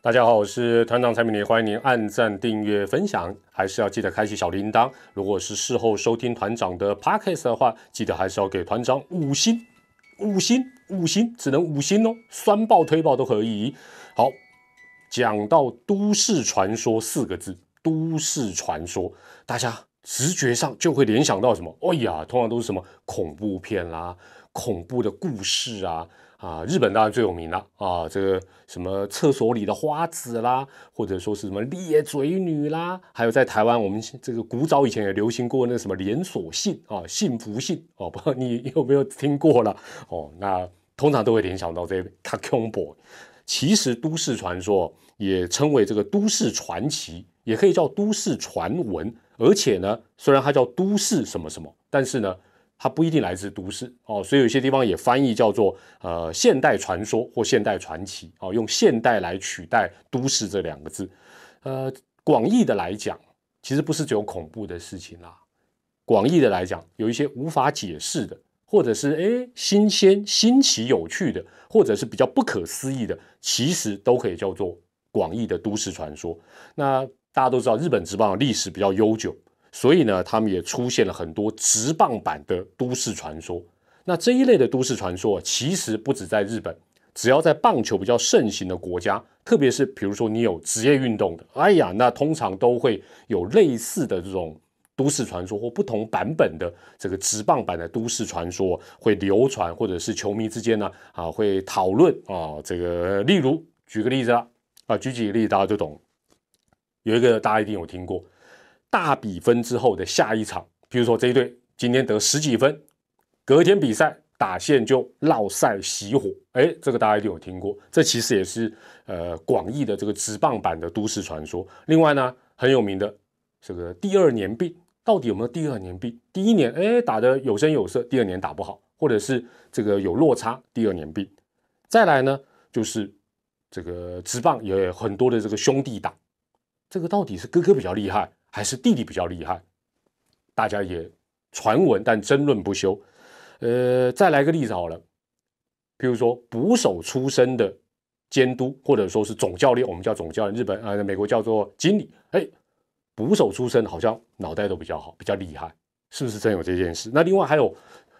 大家好，我是团长蔡明礼，欢迎您按赞、订阅、分享，还是要记得开启小铃铛。如果是事后收听团长的 podcast 的话，记得还是要给团长五星、五星、五星，只能五星哦，酸爆、推爆都可以。好，讲到都市传说四个字，都市传说，大家直觉上就会联想到什么？哎呀，通常都是什么恐怖片啦、恐怖的故事啊。啊，日本当然最有名了啊，这个什么厕所里的花子啦，或者说是什么裂嘴女啦，还有在台湾我们这个古早以前也流行过那什么连锁信啊，幸福信哦，不知道你有没有听过了哦？那通常都会联想到这 Kakumbo。其实都市传说也称为这个都市传奇，也可以叫都市传闻，而且呢，虽然它叫都市什么什么，但是呢。它不一定来自都市哦，所以有些地方也翻译叫做呃现代传说或现代传奇哦，用现代来取代都市这两个字。呃，广义的来讲，其实不是只有恐怖的事情啦。广义的来讲，有一些无法解释的，或者是诶新鲜、新奇、有趣的，或者是比较不可思议的，其实都可以叫做广义的都市传说。那大家都知道，日本职棒历史比较悠久。所以呢，他们也出现了很多直棒版的都市传说。那这一类的都市传说，其实不止在日本，只要在棒球比较盛行的国家，特别是比如说你有职业运动的，哎呀，那通常都会有类似的这种都市传说或不同版本的这个直棒版的都市传说会流传，或者是球迷之间呢啊会讨论啊。这个例如举个例子啦，啊，举几个例子大家就懂。有一个大家一定有听过。大比分之后的下一场，比如说这一队今天得十几分，隔天比赛打线就落赛熄火，哎，这个大家一定有听过。这其实也是呃广义的这个直棒版的都市传说。另外呢，很有名的这个第二年病，到底有没有第二年病？第一年哎打得有声有色，第二年打不好，或者是这个有落差，第二年病。再来呢，就是这个直棒也有很多的这个兄弟党，这个到底是哥哥比较厉害？还是弟弟比较厉害，大家也传闻，但争论不休。呃，再来个例子好了，比如说捕手出身的监督，或者说是总教练，我们叫总教练，日本啊，美国叫做经理。哎，捕手出身好像脑袋都比较好，比较厉害，是不是真有这件事？那另外还有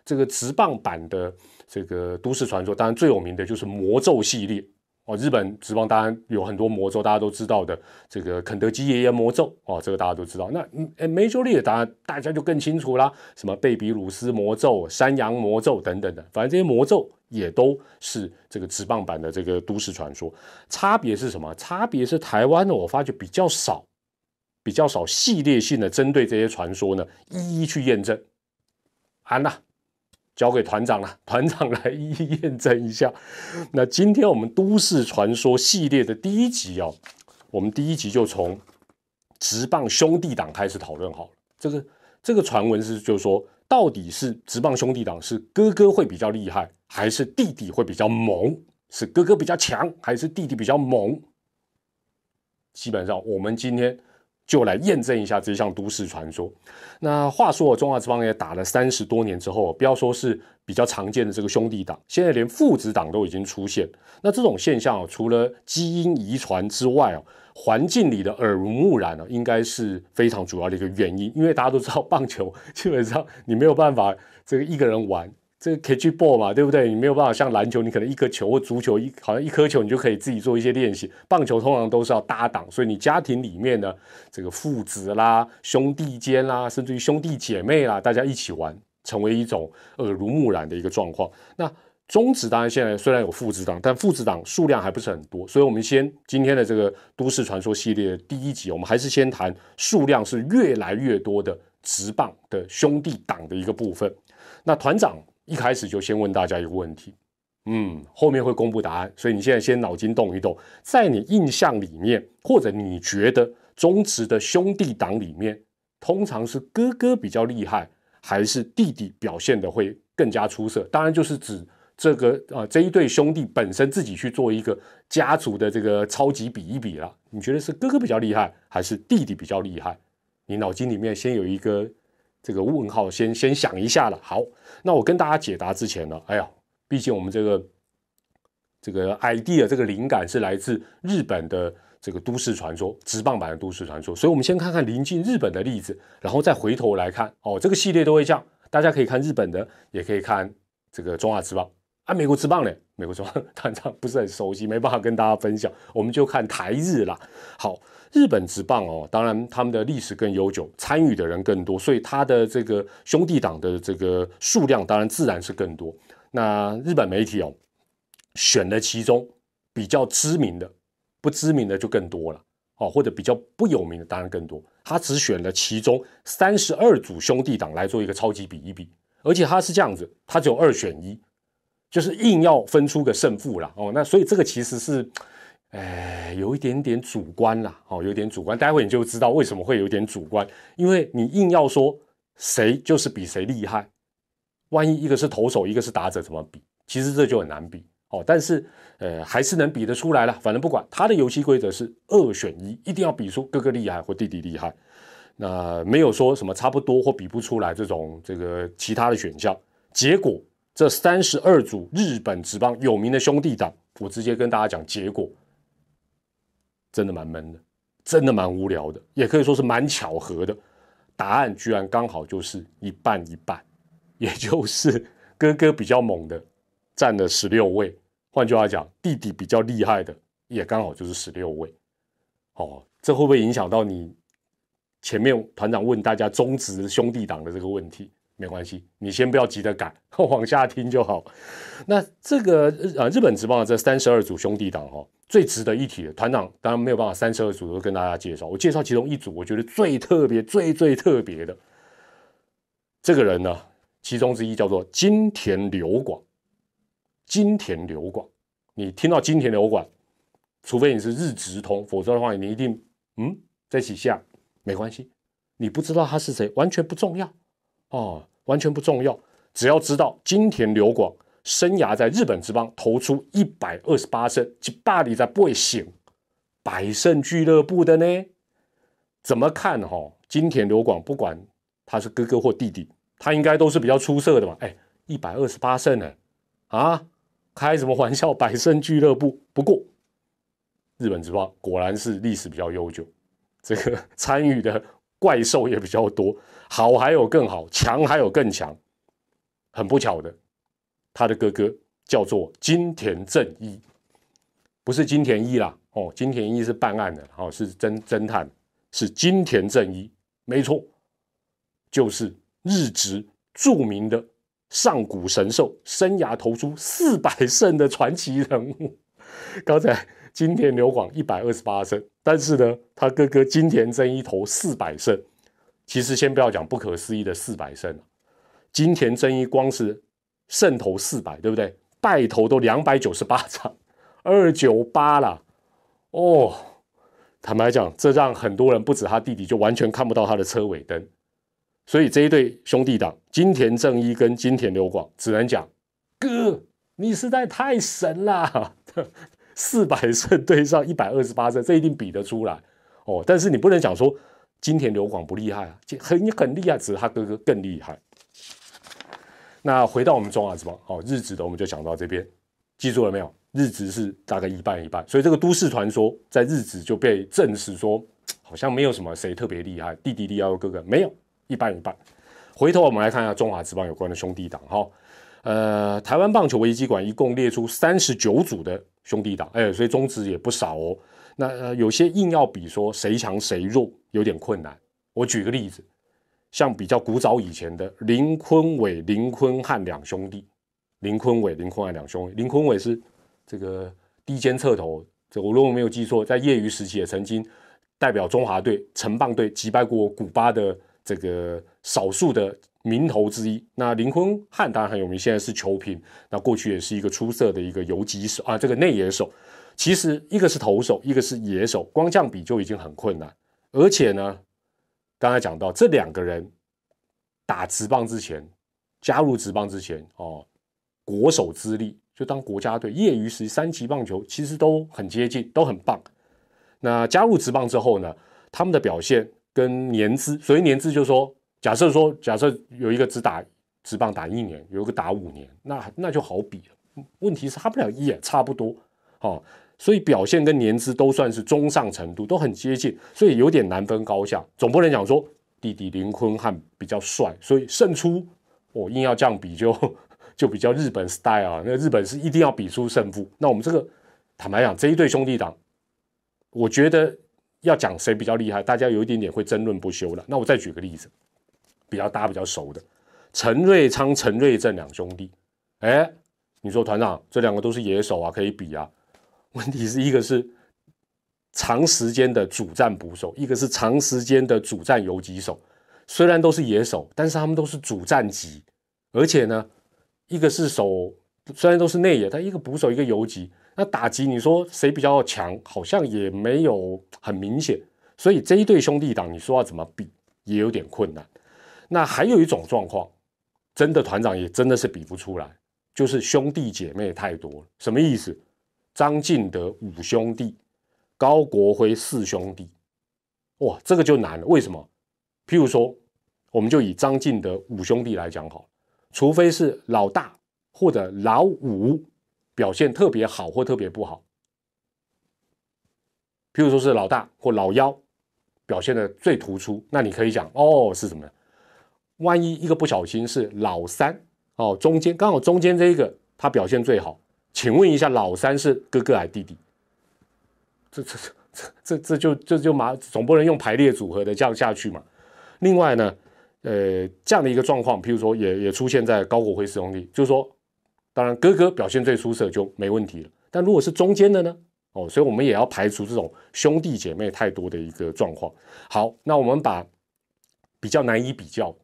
这个直棒版的这个都市传说，当然最有名的就是魔咒系列。哦，日本职棒当然有很多魔咒，大家都知道的这个肯德基爷爷魔咒哦，这个大家都知道。那嗯，Major League 当然大家就更清楚啦，什么贝比鲁斯魔咒、山羊魔咒等等的，反正这些魔咒也都是这个职棒版的这个都市传说。差别是什么？差别是台湾的，我发觉比较少，比较少系列性的针对这些传说呢，一一去验证。安娜。交给团长了，团长来一一验证一下。那今天我们都市传说系列的第一集哦，我们第一集就从直棒兄弟党开始讨论好了。这个这个传闻是，就是说，到底是直棒兄弟党是哥哥会比较厉害，还是弟弟会比较猛？是哥哥比较强，还是弟弟比较猛？基本上，我们今天。就来验证一下这项都市传说。那话说，中华之邦也打了三十多年之后，不要说是比较常见的这个兄弟党，现在连父子党都已经出现。那这种现象哦，除了基因遗传之外啊，环境里的耳濡目染呢，应该是非常主要的一个原因。因为大家都知道，棒球基本上你没有办法这个一个人玩。这个 catch ball 嘛，对不对？你没有办法像篮球，你可能一颗球或足球一好像一颗球，你就可以自己做一些练习。棒球通常都是要搭档，所以你家庭里面呢，这个父子啦、兄弟间啦，甚至于兄弟姐妹啦，大家一起玩，成为一种耳濡目染的一个状况。那中职当然现在虽然有父子档，但父子档数量还不是很多，所以我们先今天的这个都市传说系列第一集，我们还是先谈数量是越来越多的直棒的兄弟档的一个部分。那团长。一开始就先问大家一个问题，嗯，后面会公布答案，所以你现在先脑筋动一动，在你印象里面，或者你觉得中职的兄弟党里面，通常是哥哥比较厉害，还是弟弟表现的会更加出色？当然就是指这个啊这一对兄弟本身自己去做一个家族的这个超级比一比了。你觉得是哥哥比较厉害，还是弟弟比较厉害？你脑筋里面先有一个。这个问号先先想一下了。好，那我跟大家解答之前呢，哎呀，毕竟我们这个这个 idea 这个灵感是来自日本的这个都市传说，直棒版的都市传说。所以，我们先看看临近日本的例子，然后再回头来看哦，这个系列都会这样，大家可以看日本的，也可以看这个中华职棒啊，美国职棒呢，美国职棒 团长不是很熟悉，没办法跟大家分享，我们就看台日啦。好。日本职棒哦，当然他们的历史更悠久，参与的人更多，所以他的这个兄弟党的这个数量当然自然是更多。那日本媒体哦，选了其中比较知名的，不知名的就更多了哦，或者比较不有名的当然更多。他只选了其中三十二组兄弟党来做一个超级比一比，而且他是这样子，他只有二选一，就是硬要分出个胜负了哦。那所以这个其实是。哎，有一点点主观啦，哦，有点主观。待会你就知道为什么会有点主观，因为你硬要说谁就是比谁厉害，万一一个是投手，一个是打者，怎么比？其实这就很难比哦。但是，呃，还是能比得出来了。反正不管他的游戏规则是二选一，一定要比出哥哥厉害或弟弟厉害。那没有说什么差不多或比不出来这种这个其他的选项。结果这三十二组日本职棒有名的兄弟党，我直接跟大家讲结果。真的蛮闷的，真的蛮无聊的，也可以说是蛮巧合的。答案居然刚好就是一半一半，也就是 哥哥比较猛的占了十六位，换句话讲，弟弟比较厉害的也刚好就是十六位。哦，这会不会影响到你前面团长问大家中职兄弟党的这个问题？没关系，你先不要急着改，往下听就好。那这个呃，日本职棒的这三十二组兄弟党哈，最值得一提的团长，当然没有办法三十二组都跟大家介绍，我介绍其中一组，我觉得最特别、最最特别的这个人呢，其中之一叫做金田流广。金田流广，你听到金田流广，除非你是日直通，否则的话，你一定嗯在起下没关系，你不知道他是谁，完全不重要。哦，完全不重要，只要知道金田流广生涯在日本职棒投出一百二十八胜，及大里在不会醒百胜俱乐部的呢？怎么看哈？金田流广不管他是哥哥或弟弟，他应该都是比较出色的嘛？哎，一百二十八胜呢？啊，开什么玩笑？百胜俱乐部。不过日本职棒果然是历史比较悠久，这个 参与的怪兽也比较多。好还有更好，强还有更强，很不巧的，他的哥哥叫做金田正一，不是金田一啦，哦，金田一是办案的，哦，是侦侦探，是金田正一，没错，就是日职著名的上古神兽，生涯投出四百 胜的传奇人物。刚才金田流广一百二十八胜，但是呢，他哥哥金田正一投四百胜。其实先不要讲不可思议的四百胜金田真一光是胜投四百，对不对？败投都两百九十八场，二九八啦。哦，坦白讲，这让很多人不止他弟弟，就完全看不到他的车尾灯。所以这一对兄弟党，金田正一跟金田流广，只能讲哥，你实在太神了，四百胜对上一百二十八胜，这一定比得出来哦。但是你不能讲说。金田流广不厉害啊，很很厉害，只是他哥哥更厉害。那回到我们中华之邦，好日职的，我们就讲到这边，记住了没有？日职是大概一半一半，所以这个都市传说在日职就被证实说，好像没有什么谁特别厉害，弟弟厉害哥哥没有，一半一半。回头我们来看一下中华之邦有关的兄弟党，哈，呃，台湾棒球危机馆一共列出三十九组的兄弟党，哎，所以中职也不少哦。那呃，有些硬要比说谁强谁弱，有点困难。我举个例子，像比较古早以前的林坤伟、林坤汉两兄弟，林坤伟、林坤汉两兄弟，林坤伟是这个低肩侧头，这我如果没有记错，在业余时期也曾经代表中华队、城棒队击败过古巴的这个少数的名头之一。那林坤汉当然很有名，现在是球评，那过去也是一个出色的一个游击手啊，这个内野手。其实一个是投手，一个是野手，光这样比就已经很困难。而且呢，刚才讲到这两个人打职棒之前，加入职棒之前哦，国手资历就当国家队业余时三级棒球其实都很接近，都很棒。那加入职棒之后呢，他们的表现跟年资，所以年资就是说，假设说假设有一个只打职棒打一年，有一个打五年，那那就好比了。问题是他们俩也差不多，哦，所以表现跟年资都算是中上程度，都很接近，所以有点难分高下。总不能讲说弟弟林坤汉比较帅，所以胜出，我硬要这样比就 就比较日本 style 啊。那日本是一定要比出胜负。那我们这个坦白讲，这一对兄弟党，我觉得要讲谁比较厉害，大家有一点点会争论不休了。那我再举个例子，比较大家比较熟的。陈瑞昌、陈瑞正两兄弟，哎，你说团长，这两个都是野手啊，可以比啊。问题是一个是长时间的主战捕手，一个是长时间的主战游击手。虽然都是野手，但是他们都是主战级，而且呢，一个是手，虽然都是内野，但一个捕手，一个游击，那打击你说谁比较强，好像也没有很明显。所以这一对兄弟党，你说要怎么比，也有点困难。那还有一种状况。真的团长也真的是比不出来，就是兄弟姐妹太多了。什么意思？张进德五兄弟，高国辉四兄弟，哇，这个就难了。为什么？譬如说，我们就以张进德五兄弟来讲好，除非是老大或者老五表现特别好或特别不好，譬如说是老大或老幺表现的最突出，那你可以讲哦是什么？万一一个不小心是老三哦，中间刚好中间这一个他表现最好，请问一下老三是哥哥还是弟弟？这这这这这就这就麻，总不能用排列组合的这样下去嘛。另外呢，呃，这样的一个状况，譬如说也也出现在高国辉四兄弟，就是说，当然哥哥表现最出色就没问题了，但如果是中间的呢？哦，所以我们也要排除这种兄弟姐妹太多的一个状况。好，那我们把比较难以比较。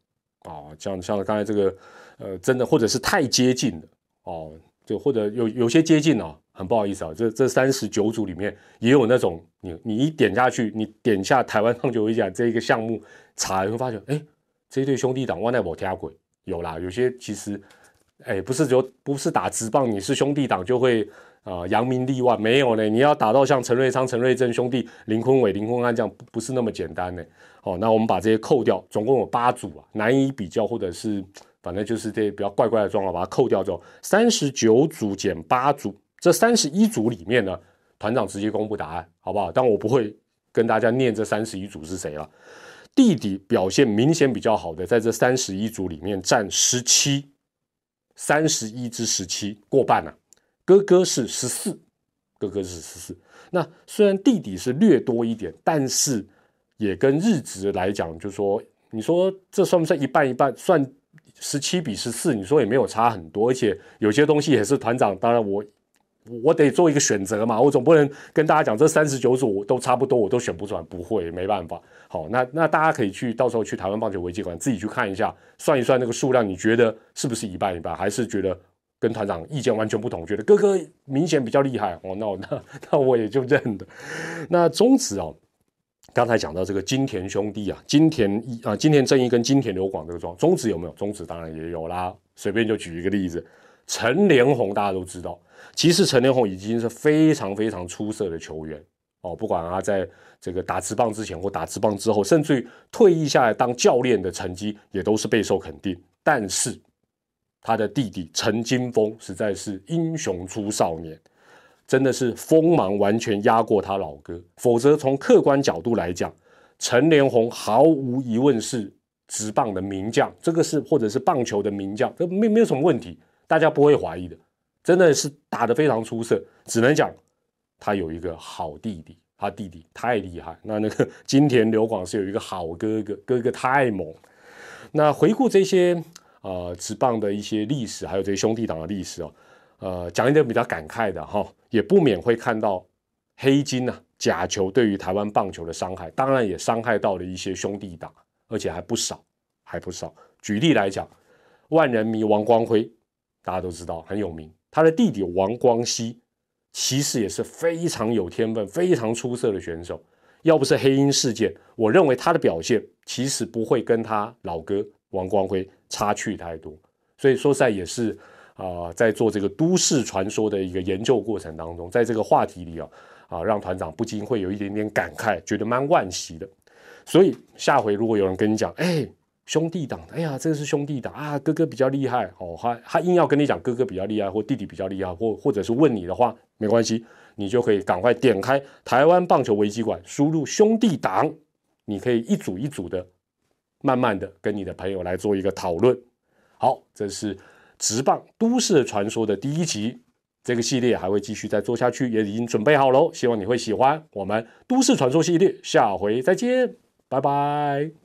啊，像像刚才这个，呃，真的或者是太接近了哦，就或者有有些接近哦，很不好意思啊，这这三十九组里面也有那种，你你一点下去，你点下台湾棒球会讲这一个项目查，你会发现，哎，这一对兄弟党万代宝天鬼有啦，有些其实，哎，不是就不是打直棒，你是兄弟党就会啊扬名立万，没有呢，你要打到像陈瑞昌、陈瑞正兄弟、林坤伟、林坤安这样，不是那么简单呢。哦，那我们把这些扣掉，总共有八组啊，难以比较，或者是反正就是这比较怪怪的状况，把它扣掉之后，三十九组减八组，这三十一组里面呢，团长直接公布答案，好不好？但我不会跟大家念这三十一组是谁了。弟弟表现明显比较好的，在这三十一组里面占十七，三十一至十七过半了。哥哥是十四，哥哥是十四。那虽然弟弟是略多一点，但是。也跟日值来讲，就说你说这算不算一半一半？算十七比十四，你说也没有差很多，而且有些东西也是团长。当然我我得做一个选择嘛，我总不能跟大家讲这三十九组都差不多，我都选不出来，不会没办法。好，那那大家可以去到时候去台湾棒球危机馆自己去看一下，算一算那个数量，你觉得是不是一半一半？还是觉得跟团长意见完全不同？觉得哥哥明显比较厉害哦，那 那那我也就认的。那中指哦。刚才讲到这个金田兄弟啊，金田一啊，金田正义跟金田流广这个庄，中职有没有？中职当然也有啦。随便就举一个例子，陈连红大家都知道，其实陈连红已经是非常非常出色的球员哦。不管他在这个打直棒之前或打直棒之后，甚至于退役下来当教练的成绩也都是备受肯定。但是他的弟弟陈金峰实在是英雄出少年。真的是锋芒完全压过他老哥，否则从客观角度来讲，陈连红毫无疑问是直棒的名将，这个是或者是棒球的名将，这没没有什么问题，大家不会怀疑的。真的是打得非常出色，只能讲他有一个好弟弟，他弟弟太厉害。那那个金田流广是有一个好哥哥，哥哥太猛。那回顾这些呃职棒的一些历史，还有这些兄弟党的历史哦。呃，讲一点比较感慨的哈，也不免会看到黑金呐，假球对于台湾棒球的伤害，当然也伤害到了一些兄弟党，而且还不少，还不少。举例来讲，万人迷王光辉，大家都知道很有名，他的弟弟王光熙，其实也是非常有天分、非常出色的选手。要不是黑鹰事件，我认为他的表现其实不会跟他老哥王光辉差距太多。所以说，在也是。啊，在做这个都市传说的一个研究过程当中，在这个话题里啊，啊，让团长不禁会有一点点感慨，觉得蛮惋惜的。所以下回如果有人跟你讲，哎，兄弟党，哎呀，这个是兄弟党啊，哥哥比较厉害哦，他他硬要跟你讲哥哥比较厉害，或弟弟比较厉害，或或者是问你的话，没关系，你就可以赶快点开台湾棒球危机馆，输入兄弟党，你可以一组一组的，慢慢的跟你的朋友来做一个讨论。好，这是直棒都市传说的第一集，这个系列还会继续再做下去，也已经准备好喽，希望你会喜欢我们都市传说系列，下回再见，拜拜。